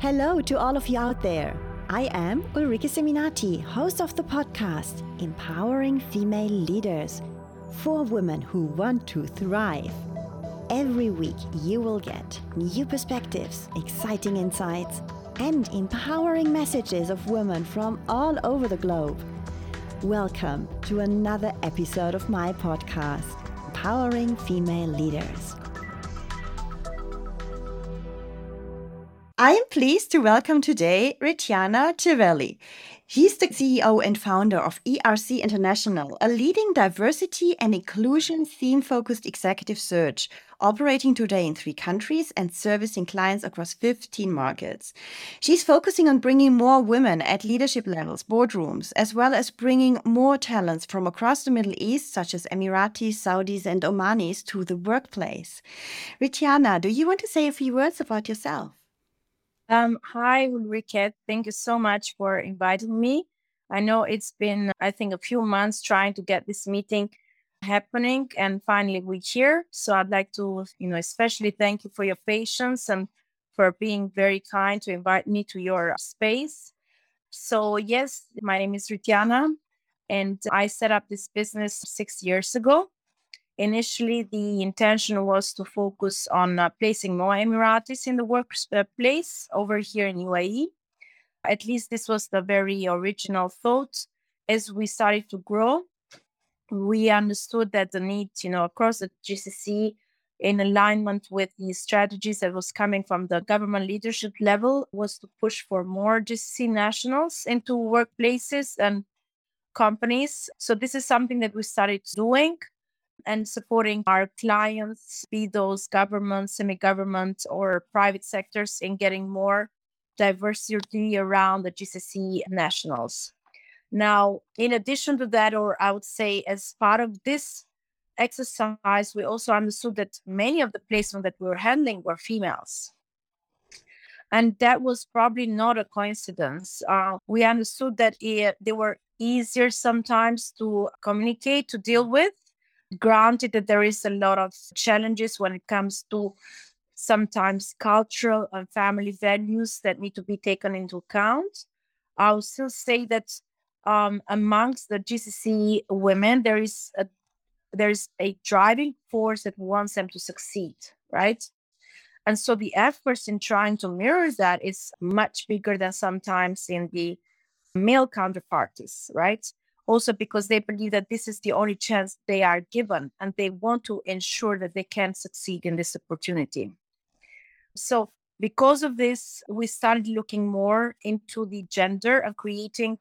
Hello to all of you out there. I am Ulrike Seminati, host of the podcast Empowering Female Leaders for women who want to thrive. Every week, you will get new perspectives, exciting insights, and empowering messages of women from all over the globe. Welcome to another episode of my podcast, Empowering Female Leaders. I am pleased to welcome today Ritiana Civelli. He's the CEO and founder of ERC International, a leading diversity and inclusion theme focused executive search, operating today in three countries and servicing clients across 15 markets. She's focusing on bringing more women at leadership levels, boardrooms, as well as bringing more talents from across the Middle East, such as Emiratis, Saudis, and Omanis, to the workplace. Ritiana, do you want to say a few words about yourself? Um, hi, Ulrike. Thank you so much for inviting me. I know it's been, I think, a few months trying to get this meeting happening, and finally we're here. So I'd like to, you know, especially thank you for your patience and for being very kind to invite me to your space. So yes, my name is Ritiana, and I set up this business six years ago. Initially, the intention was to focus on uh, placing more Emiratis in the workplace over here in UAE. At least this was the very original thought. As we started to grow, we understood that the need, you know, across the GCC in alignment with the strategies that was coming from the government leadership level was to push for more GCC nationals into workplaces and companies. So this is something that we started doing and supporting our clients, be those government, semi government, or private sectors, in getting more diversity around the GCC nationals. Now, in addition to that, or I would say as part of this exercise, we also understood that many of the placements that we were handling were females. And that was probably not a coincidence. Uh, we understood that it, they were easier sometimes to communicate, to deal with, Granted that there is a lot of challenges when it comes to sometimes cultural and family values that need to be taken into account. I will still say that um, amongst the GCC women, there is a there's a driving force that wants them to succeed, right? And so the efforts in trying to mirror that is much bigger than sometimes in the male counterparties, right? Also because they believe that this is the only chance they are given and they want to ensure that they can succeed in this opportunity. So, because of this, we started looking more into the gender and creating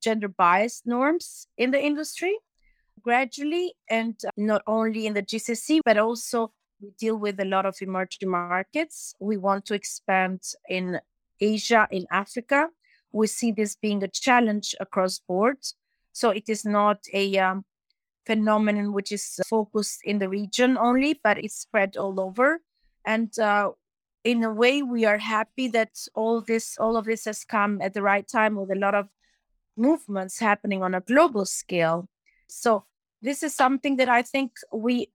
gender biased norms in the industry gradually, and uh, not only in the GCC, but also we deal with a lot of emerging markets. We want to expand in Asia, in Africa, we see this being a challenge across boards. So it is not a um, phenomenon which is focused in the region only, but it's spread all over. And uh, in a way, we are happy that all this, all of this has come at the right time with a lot of movements happening on a global scale. So this is something that I think we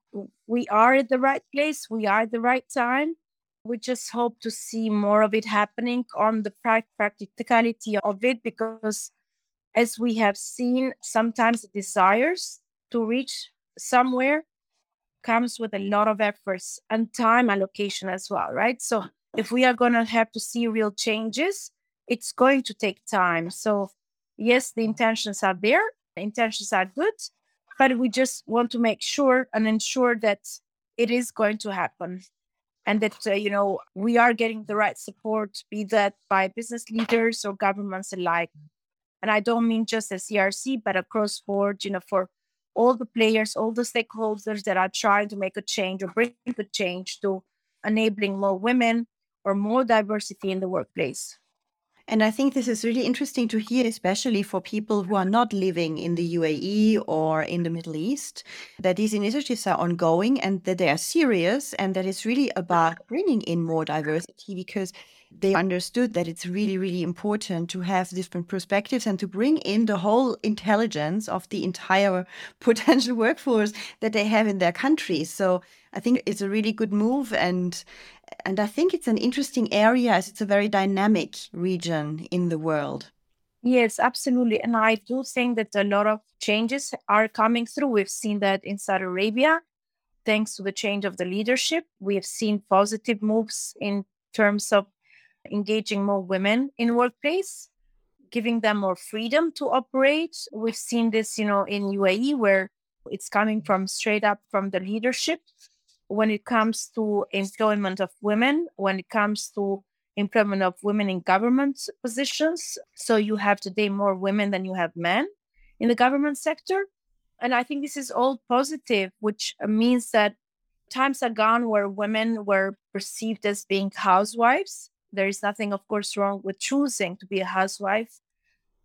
we are at the right place. We are at the right time we just hope to see more of it happening on the practicality of it because as we have seen sometimes desires to reach somewhere comes with a lot of efforts and time allocation as well right? So if we are going to have to see real changes it's going to take time. So yes the intentions are there the intentions are good but we just want to make sure and ensure that it is going to happen and that uh, you know we are getting the right support be that by business leaders or governments alike. And i don't mean just the ERC but across board you know for all the players all the stakeholders that are trying to make a change or bring the change to enabling more women or more diversity in the workplace and I think this is really interesting to hear, especially for people who are not living in the UAE or in the Middle East, that these initiatives are ongoing and that they are serious and that it's really about bringing in more diversity because they understood that it's really, really important to have different perspectives and to bring in the whole intelligence of the entire potential workforce that they have in their countries. So I think it's a really good move and and I think it's an interesting area as it's a very dynamic region in the world. Yes, absolutely. And I do think that a lot of changes are coming through. We've seen that in Saudi Arabia, thanks to the change of the leadership. We have seen positive moves in terms of engaging more women in workplace, giving them more freedom to operate. We've seen this, you know, in UAE where it's coming from straight up from the leadership when it comes to employment of women, when it comes to employment of women in government positions. So you have today more women than you have men in the government sector. And I think this is all positive, which means that times are gone where women were perceived as being housewives there is nothing, of course, wrong with choosing to be a housewife.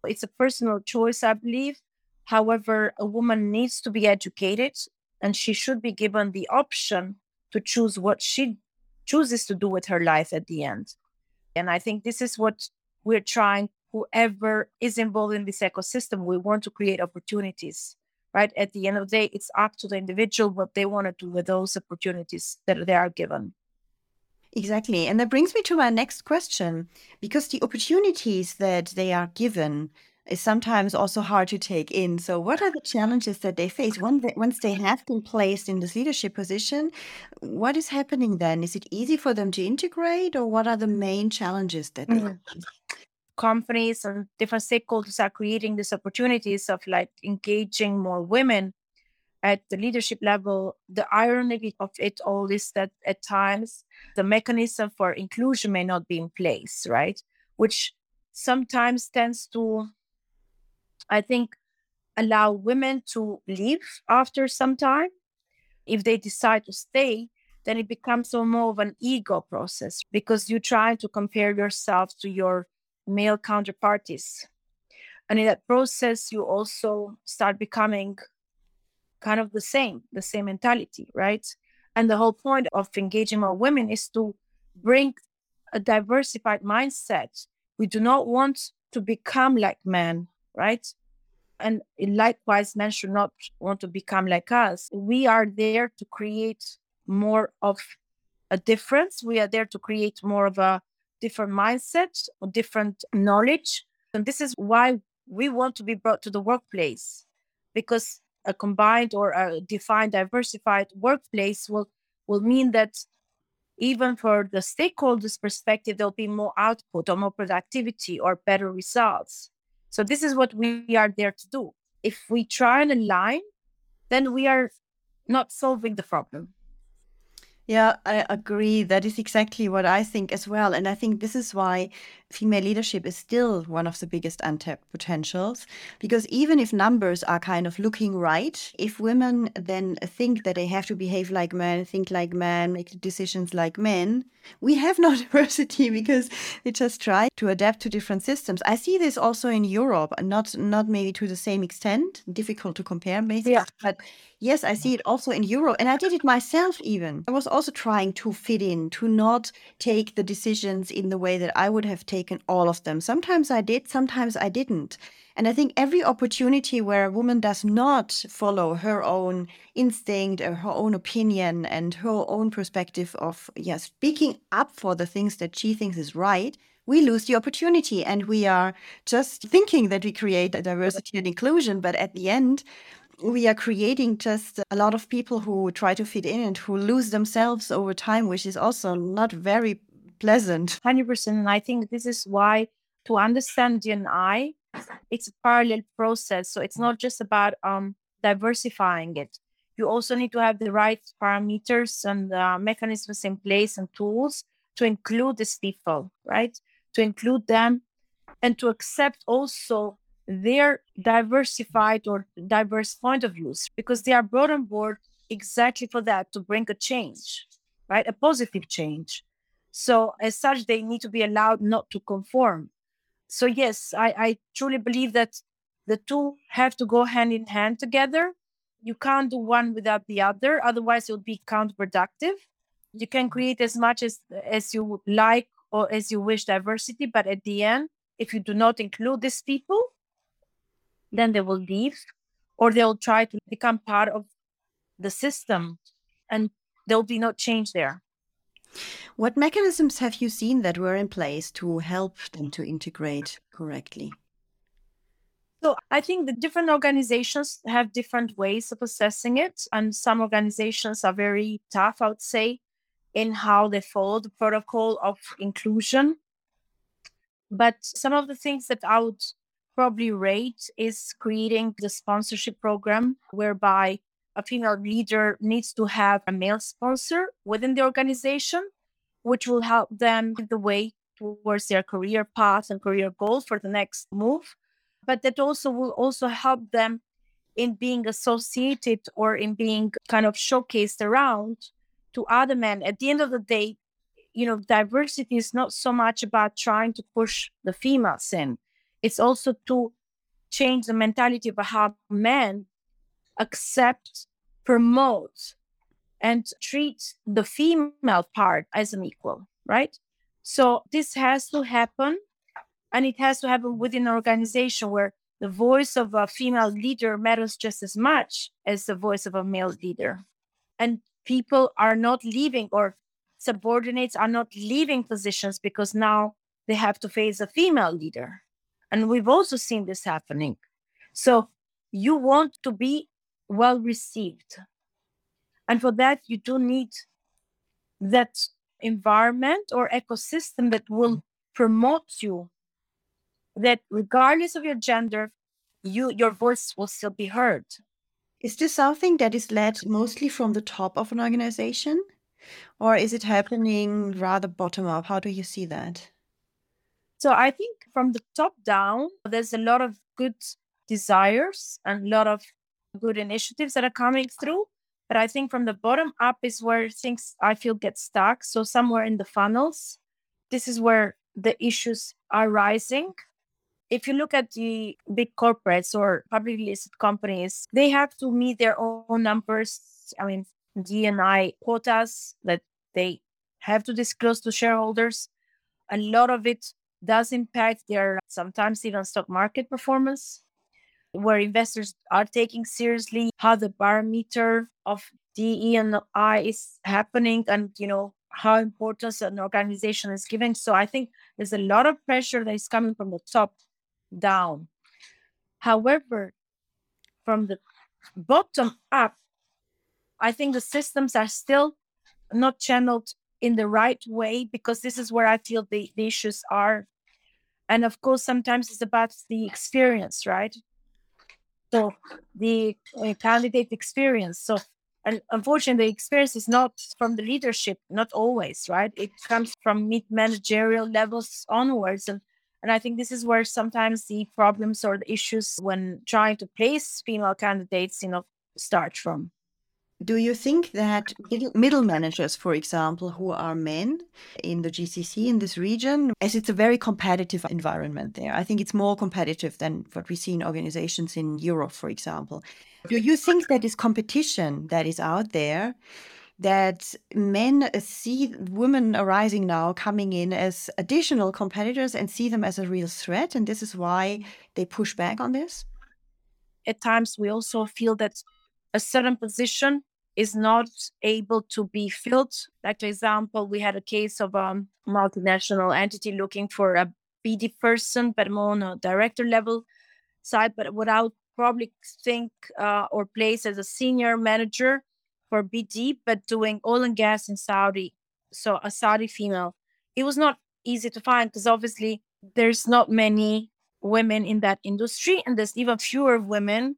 It's a personal choice, I believe. However, a woman needs to be educated and she should be given the option to choose what she chooses to do with her life at the end. And I think this is what we're trying, whoever is involved in this ecosystem, we want to create opportunities, right? At the end of the day, it's up to the individual what they want to do with those opportunities that they are given. Exactly. And that brings me to my next question because the opportunities that they are given is sometimes also hard to take in. So, what are the challenges that they face once they have been placed in this leadership position? What is happening then? Is it easy for them to integrate, or what are the main challenges that they mm. companies and different stakeholders are creating these opportunities of like engaging more women at the leadership level, the irony of it all is that at times the mechanism for inclusion may not be in place, right? Which sometimes tends to, I think, allow women to leave after some time. If they decide to stay, then it becomes more of an ego process because you try to compare yourself to your male counterparties. And in that process, you also start becoming kind of the same, the same mentality, right? And the whole point of engaging more women is to bring a diversified mindset. We do not want to become like men, right? And likewise, men should not want to become like us. We are there to create more of a difference. We are there to create more of a different mindset, or different knowledge. And this is why we want to be brought to the workplace because a combined or a defined diversified workplace will will mean that even for the stakeholders perspective there'll be more output or more productivity or better results so this is what we are there to do if we try and align then we are not solving the problem yeah, I agree. That is exactly what I think as well. And I think this is why female leadership is still one of the biggest untapped potentials. Because even if numbers are kind of looking right, if women then think that they have to behave like men, think like men, make decisions like men, we have no diversity because they just try to adapt to different systems. I see this also in Europe, not not maybe to the same extent. Difficult to compare, maybe. Yeah. But Yes, I see it also in Europe. And I did it myself even. I was also trying to fit in, to not take the decisions in the way that I would have taken all of them. Sometimes I did, sometimes I didn't. And I think every opportunity where a woman does not follow her own instinct or her own opinion and her own perspective of yeah, speaking up for the things that she thinks is right, we lose the opportunity and we are just thinking that we create diversity and inclusion. But at the end, we are creating just a lot of people who try to fit in and who lose themselves over time, which is also not very pleasant. 100%. And I think this is why to understand DNI, it's a parallel process. So it's not just about um, diversifying it. You also need to have the right parameters and uh, mechanisms in place and tools to include these people, right? To include them and to accept also their diversified or diverse point of views because they are brought on board exactly for that to bring a change, right? A positive change. So, as such, they need to be allowed not to conform. So, yes, I, I truly believe that the two have to go hand in hand together. You can't do one without the other, otherwise, it will be counterproductive. You can create as much as, as you like or as you wish diversity, but at the end, if you do not include these people, then they will leave or they'll try to become part of the system and there'll be no change there. What mechanisms have you seen that were in place to help them to integrate correctly? So I think the different organizations have different ways of assessing it. And some organizations are very tough, I would say, in how they follow the protocol of inclusion. But some of the things that I would probably rate is creating the sponsorship program whereby a female leader needs to have a male sponsor within the organization, which will help them the way towards their career path and career goals for the next move. But that also will also help them in being associated or in being kind of showcased around to other men. At the end of the day, you know, diversity is not so much about trying to push the females in. It's also to change the mentality of how men accept, promote, and treat the female part as an equal, right? So this has to happen, and it has to happen within an organization where the voice of a female leader matters just as much as the voice of a male leader. And people are not leaving, or subordinates are not leaving positions because now they have to face a female leader. And we've also seen this happening. So you want to be well received. And for that, you do need that environment or ecosystem that will promote you, that regardless of your gender, you your voice will still be heard. Is this something that is led mostly from the top of an organization? Or is it happening rather bottom up? How do you see that? So I think from the top down, there's a lot of good desires and a lot of good initiatives that are coming through. But I think from the bottom up is where things I feel get stuck. So somewhere in the funnels, this is where the issues are rising. If you look at the big corporates or publicly listed companies, they have to meet their own numbers. I mean, D&I quotas that they have to disclose to shareholders. A lot of it does impact their sometimes even stock market performance where investors are taking seriously how the barometer of DE and I is happening and you know how important an organization is giving. So I think there's a lot of pressure that is coming from the top down. However, from the bottom up, I think the systems are still not channeled in the right way because this is where I feel the, the issues are. And of course, sometimes it's about the experience, right? So the uh, candidate experience so and unfortunately the experience is not from the leadership not always right? It comes from mid managerial levels onwards and and i think this is where sometimes the problems or the issues when trying to place female candidates you know start from do you think that middle managers, for example, who are men in the GCC in this region, as it's a very competitive environment there, I think it's more competitive than what we see in organizations in Europe, for example. Do you think that this competition that is out there, that men see women arising now coming in as additional competitors and see them as a real threat, and this is why they push back on this? At times, we also feel that a certain position is not able to be filled. Like, for example, we had a case of a multinational entity looking for a BD person, but more on a director level side, but without probably think uh, or place as a senior manager for BD, but doing oil and gas in Saudi. So a Saudi female. It was not easy to find because obviously there's not many women in that industry, and there's even fewer women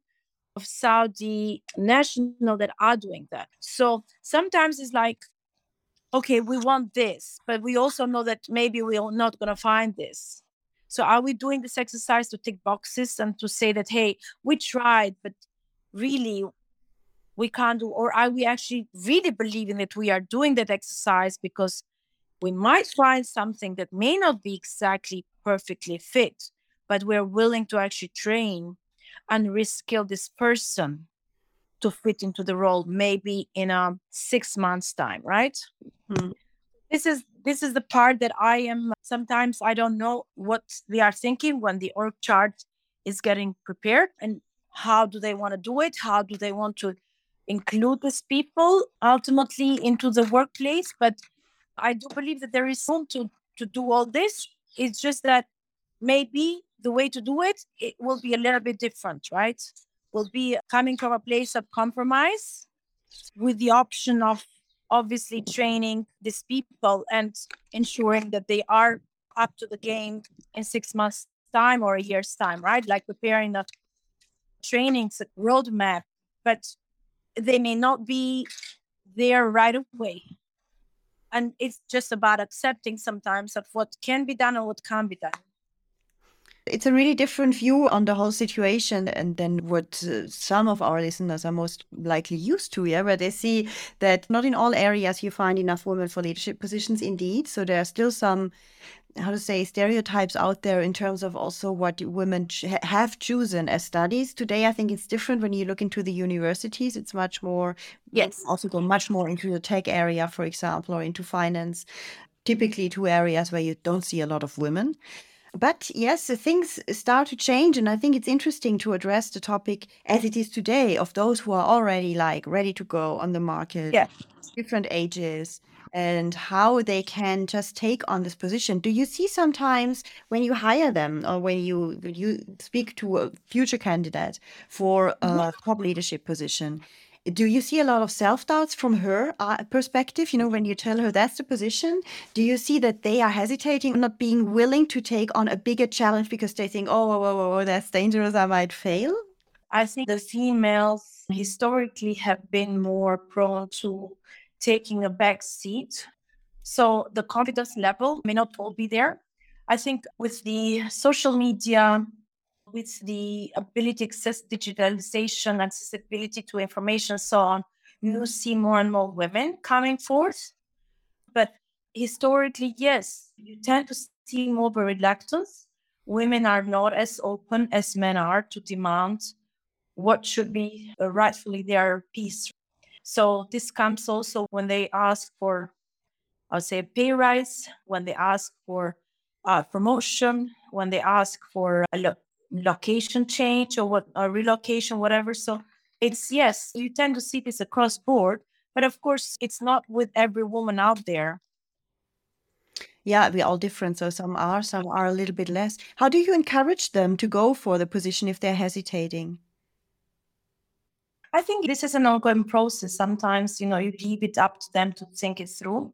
of Saudi national that are doing that. So sometimes it's like, okay, we want this, but we also know that maybe we're not going to find this. So are we doing this exercise to tick boxes and to say that, hey, we tried, but really we can't do, or are we actually really believing that we are doing that exercise because we might find something that may not be exactly perfectly fit, but we're willing to actually train and reskill this person to fit into the role maybe in a six months time right mm-hmm. this is this is the part that I am sometimes I don't know what they are thinking when the org chart is getting prepared and how do they want to do it? How do they want to include these people ultimately into the workplace? But I do believe that there is room to to do all this. It's just that maybe the way to do it it will be a little bit different, right? Will be coming from a place of compromise with the option of obviously training these people and ensuring that they are up to the game in six months time or a year's time right? Like preparing a training roadmap but they may not be there right away. And it's just about accepting sometimes of what can be done and what can't be done it's a really different view on the whole situation and then what uh, some of our listeners are most likely used to, yeah, where they see that not in all areas you find enough women for leadership positions, indeed. So there are still some, how to say, stereotypes out there in terms of also what women have chosen as studies. Today, I think it's different when you look into the universities. It's much more, yes, also go much more into the tech area, for example, or into finance typically two areas where you don't see a lot of women. But yes, things start to change. And I think it's interesting to address the topic as it is today of those who are already like ready to go on the market, yeah. different ages, and how they can just take on this position. Do you see sometimes when you hire them or when you you speak to a future candidate for a top leadership position? Do you see a lot of self doubts from her uh, perspective? You know, when you tell her that's the position, do you see that they are hesitating, not being willing to take on a bigger challenge because they think, oh, oh, oh, oh, that's dangerous, I might fail? I think the females historically have been more prone to taking a back seat. So the confidence level may not all be there. I think with the social media, with the ability access digitalization, accessibility to information, so on, you see more and more women coming forth. But historically, yes, you tend to see more reluctance. Women are not as open as men are to demand what should be uh, rightfully their piece. So this comes also when they ask for, I would say, pay rise, when they ask for a promotion, when they ask for a location change or what a relocation, whatever. So it's yes, you tend to see this across board, but of course it's not with every woman out there. Yeah, we're all different. So some are, some are a little bit less. How do you encourage them to go for the position if they're hesitating? I think this is an ongoing process. Sometimes, you know, you leave it up to them to think it through,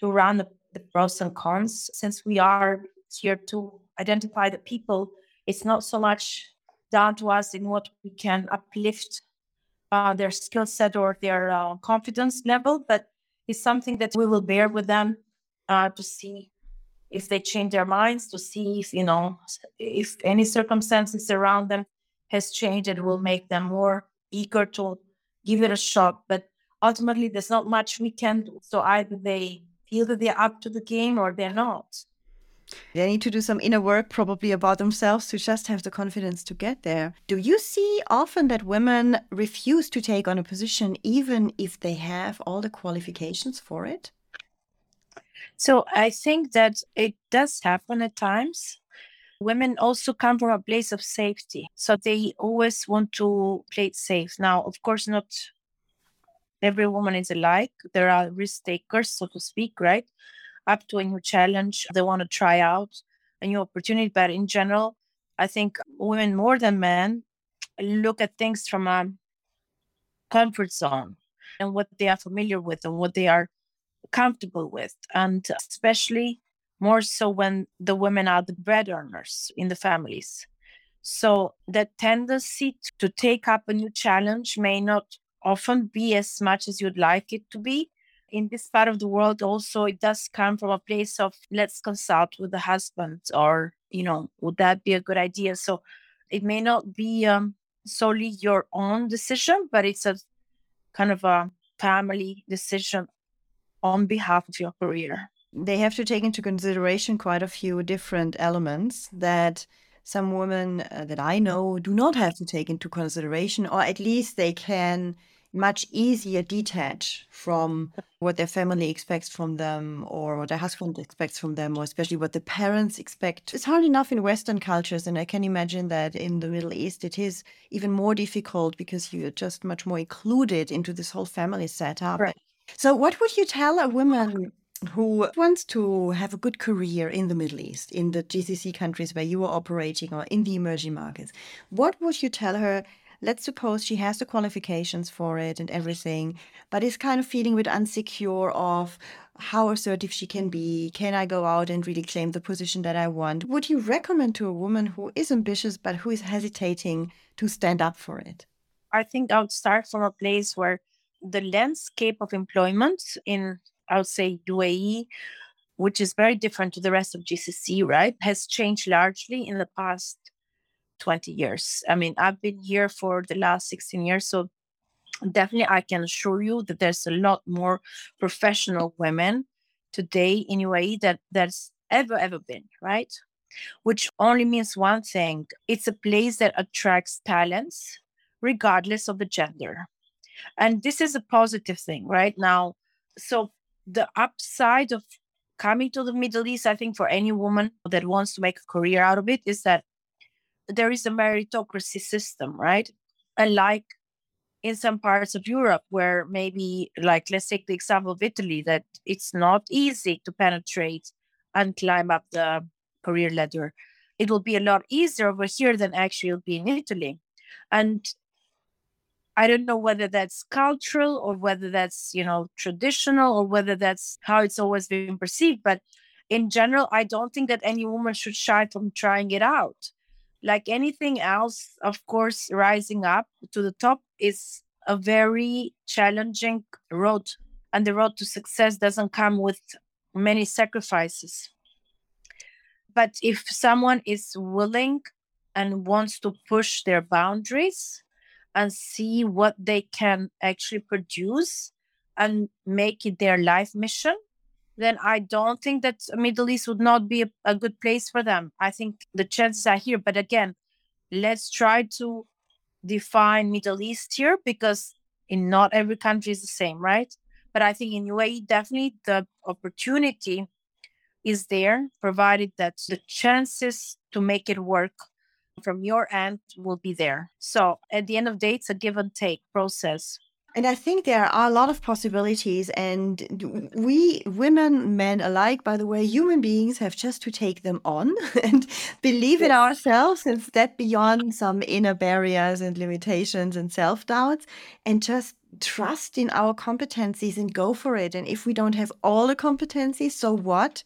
to run the, the pros and cons. Since we are here to identify the people it's not so much down to us in what we can uplift uh, their skill set or their uh, confidence level, but it's something that we will bear with them uh, to see if they change their minds, to see if you know if any circumstances around them has changed, it will make them more eager to give it a shot. But ultimately, there's not much we can do. So either they feel that they're up to the game or they're not. They need to do some inner work probably about themselves to just have the confidence to get there. Do you see often that women refuse to take on a position even if they have all the qualifications for it? So I think that it does happen at times. Women also come from a place of safety. So they always want to play it safe. Now, of course, not every woman is alike. There are risk takers, so to speak, right? Up to a new challenge. They want to try out a new opportunity. But in general, I think women more than men look at things from a comfort zone and what they are familiar with and what they are comfortable with. And especially more so when the women are the bread earners in the families. So that tendency to take up a new challenge may not often be as much as you'd like it to be in this part of the world also it does come from a place of let's consult with the husband or you know would that be a good idea? So it may not be um, solely your own decision but it's a kind of a family decision on behalf of your career. They have to take into consideration quite a few different elements that some women uh, that I know do not have to take into consideration, or at least they can much easier detach from what their family expects from them or what their husband expects from them or especially what the parents expect it's hard enough in western cultures and i can imagine that in the middle east it is even more difficult because you're just much more included into this whole family setup Right. so what would you tell a woman who wants to have a good career in the Middle East, in the GCC countries where you are operating or in the emerging markets, what would you tell her? Let's suppose she has the qualifications for it and everything, but is kind of feeling a bit insecure of how assertive she can be. Can I go out and really claim the position that I want? Would you recommend to a woman who is ambitious but who is hesitating to stand up for it? I think I would start from a place where the landscape of employment in I would say UAE, which is very different to the rest of GCC, right, has changed largely in the past 20 years. I mean, I've been here for the last 16 years, so definitely I can assure you that there's a lot more professional women today in UAE that there's ever, ever been, right? Which only means one thing it's a place that attracts talents regardless of the gender. And this is a positive thing, right? Now, so the upside of coming to the Middle East, I think for any woman that wants to make a career out of it, is that there is a meritocracy system, right? Unlike in some parts of Europe, where maybe, like, let's take the example of Italy, that it's not easy to penetrate and climb up the career ladder. It will be a lot easier over here than actually it'll be in Italy. And I don't know whether that's cultural or whether that's, you know, traditional or whether that's how it's always been perceived. But in general, I don't think that any woman should shy from trying it out. Like anything else, of course, rising up to the top is a very challenging road. And the road to success doesn't come with many sacrifices. But if someone is willing and wants to push their boundaries, and see what they can actually produce and make it their life mission, then I don't think that Middle East would not be a, a good place for them. I think the chances are here. But again, let's try to define Middle East here because in not every country is the same, right? But I think in UAE, definitely the opportunity is there, provided that the chances to make it work from your end will be there. So at the end of the day, it's a give and take process. And I think there are a lot of possibilities, and we, women, men alike, by the way, human beings have just to take them on and believe in ourselves and step beyond some inner barriers and limitations and self doubts and just trust in our competencies and go for it. And if we don't have all the competencies, so what?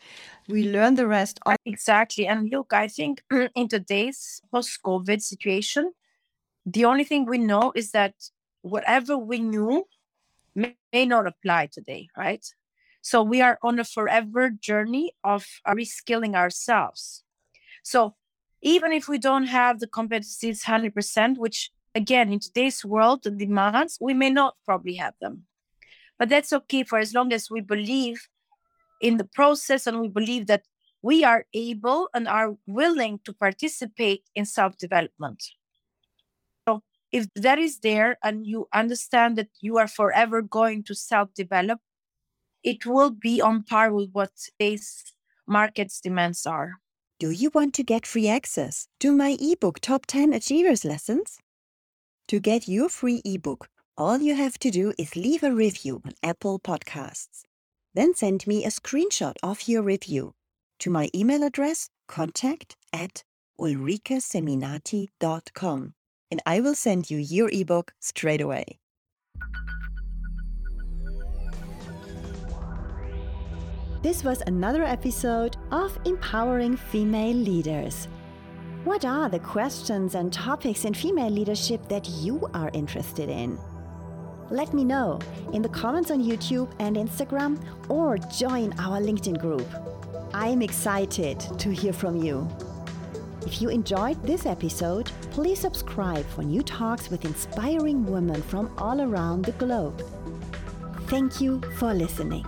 We learn the rest. On- exactly. And look, I think in today's post COVID situation, the only thing we know is that whatever we knew may, may not apply today, right? So we are on a forever journey of reskilling ourselves. So even if we don't have the competencies 100%, which again, in today's world, the demands, we may not probably have them. But that's okay for as long as we believe in the process and we believe that we are able and are willing to participate in self development. If that is there and you understand that you are forever going to self develop, it will be on par with what today's market's demands are. Do you want to get free access to my ebook Top 10 Achievers Lessons? To get your free ebook, all you have to do is leave a review on Apple Podcasts. Then send me a screenshot of your review to my email address contact at ulrikeseminati.com and I will send you your ebook straight away. This was another episode of Empowering Female Leaders. What are the questions and topics in female leadership that you are interested in? Let me know in the comments on YouTube and Instagram or join our LinkedIn group. I'm excited to hear from you. If you enjoyed this episode, please subscribe for new talks with inspiring women from all around the globe. Thank you for listening.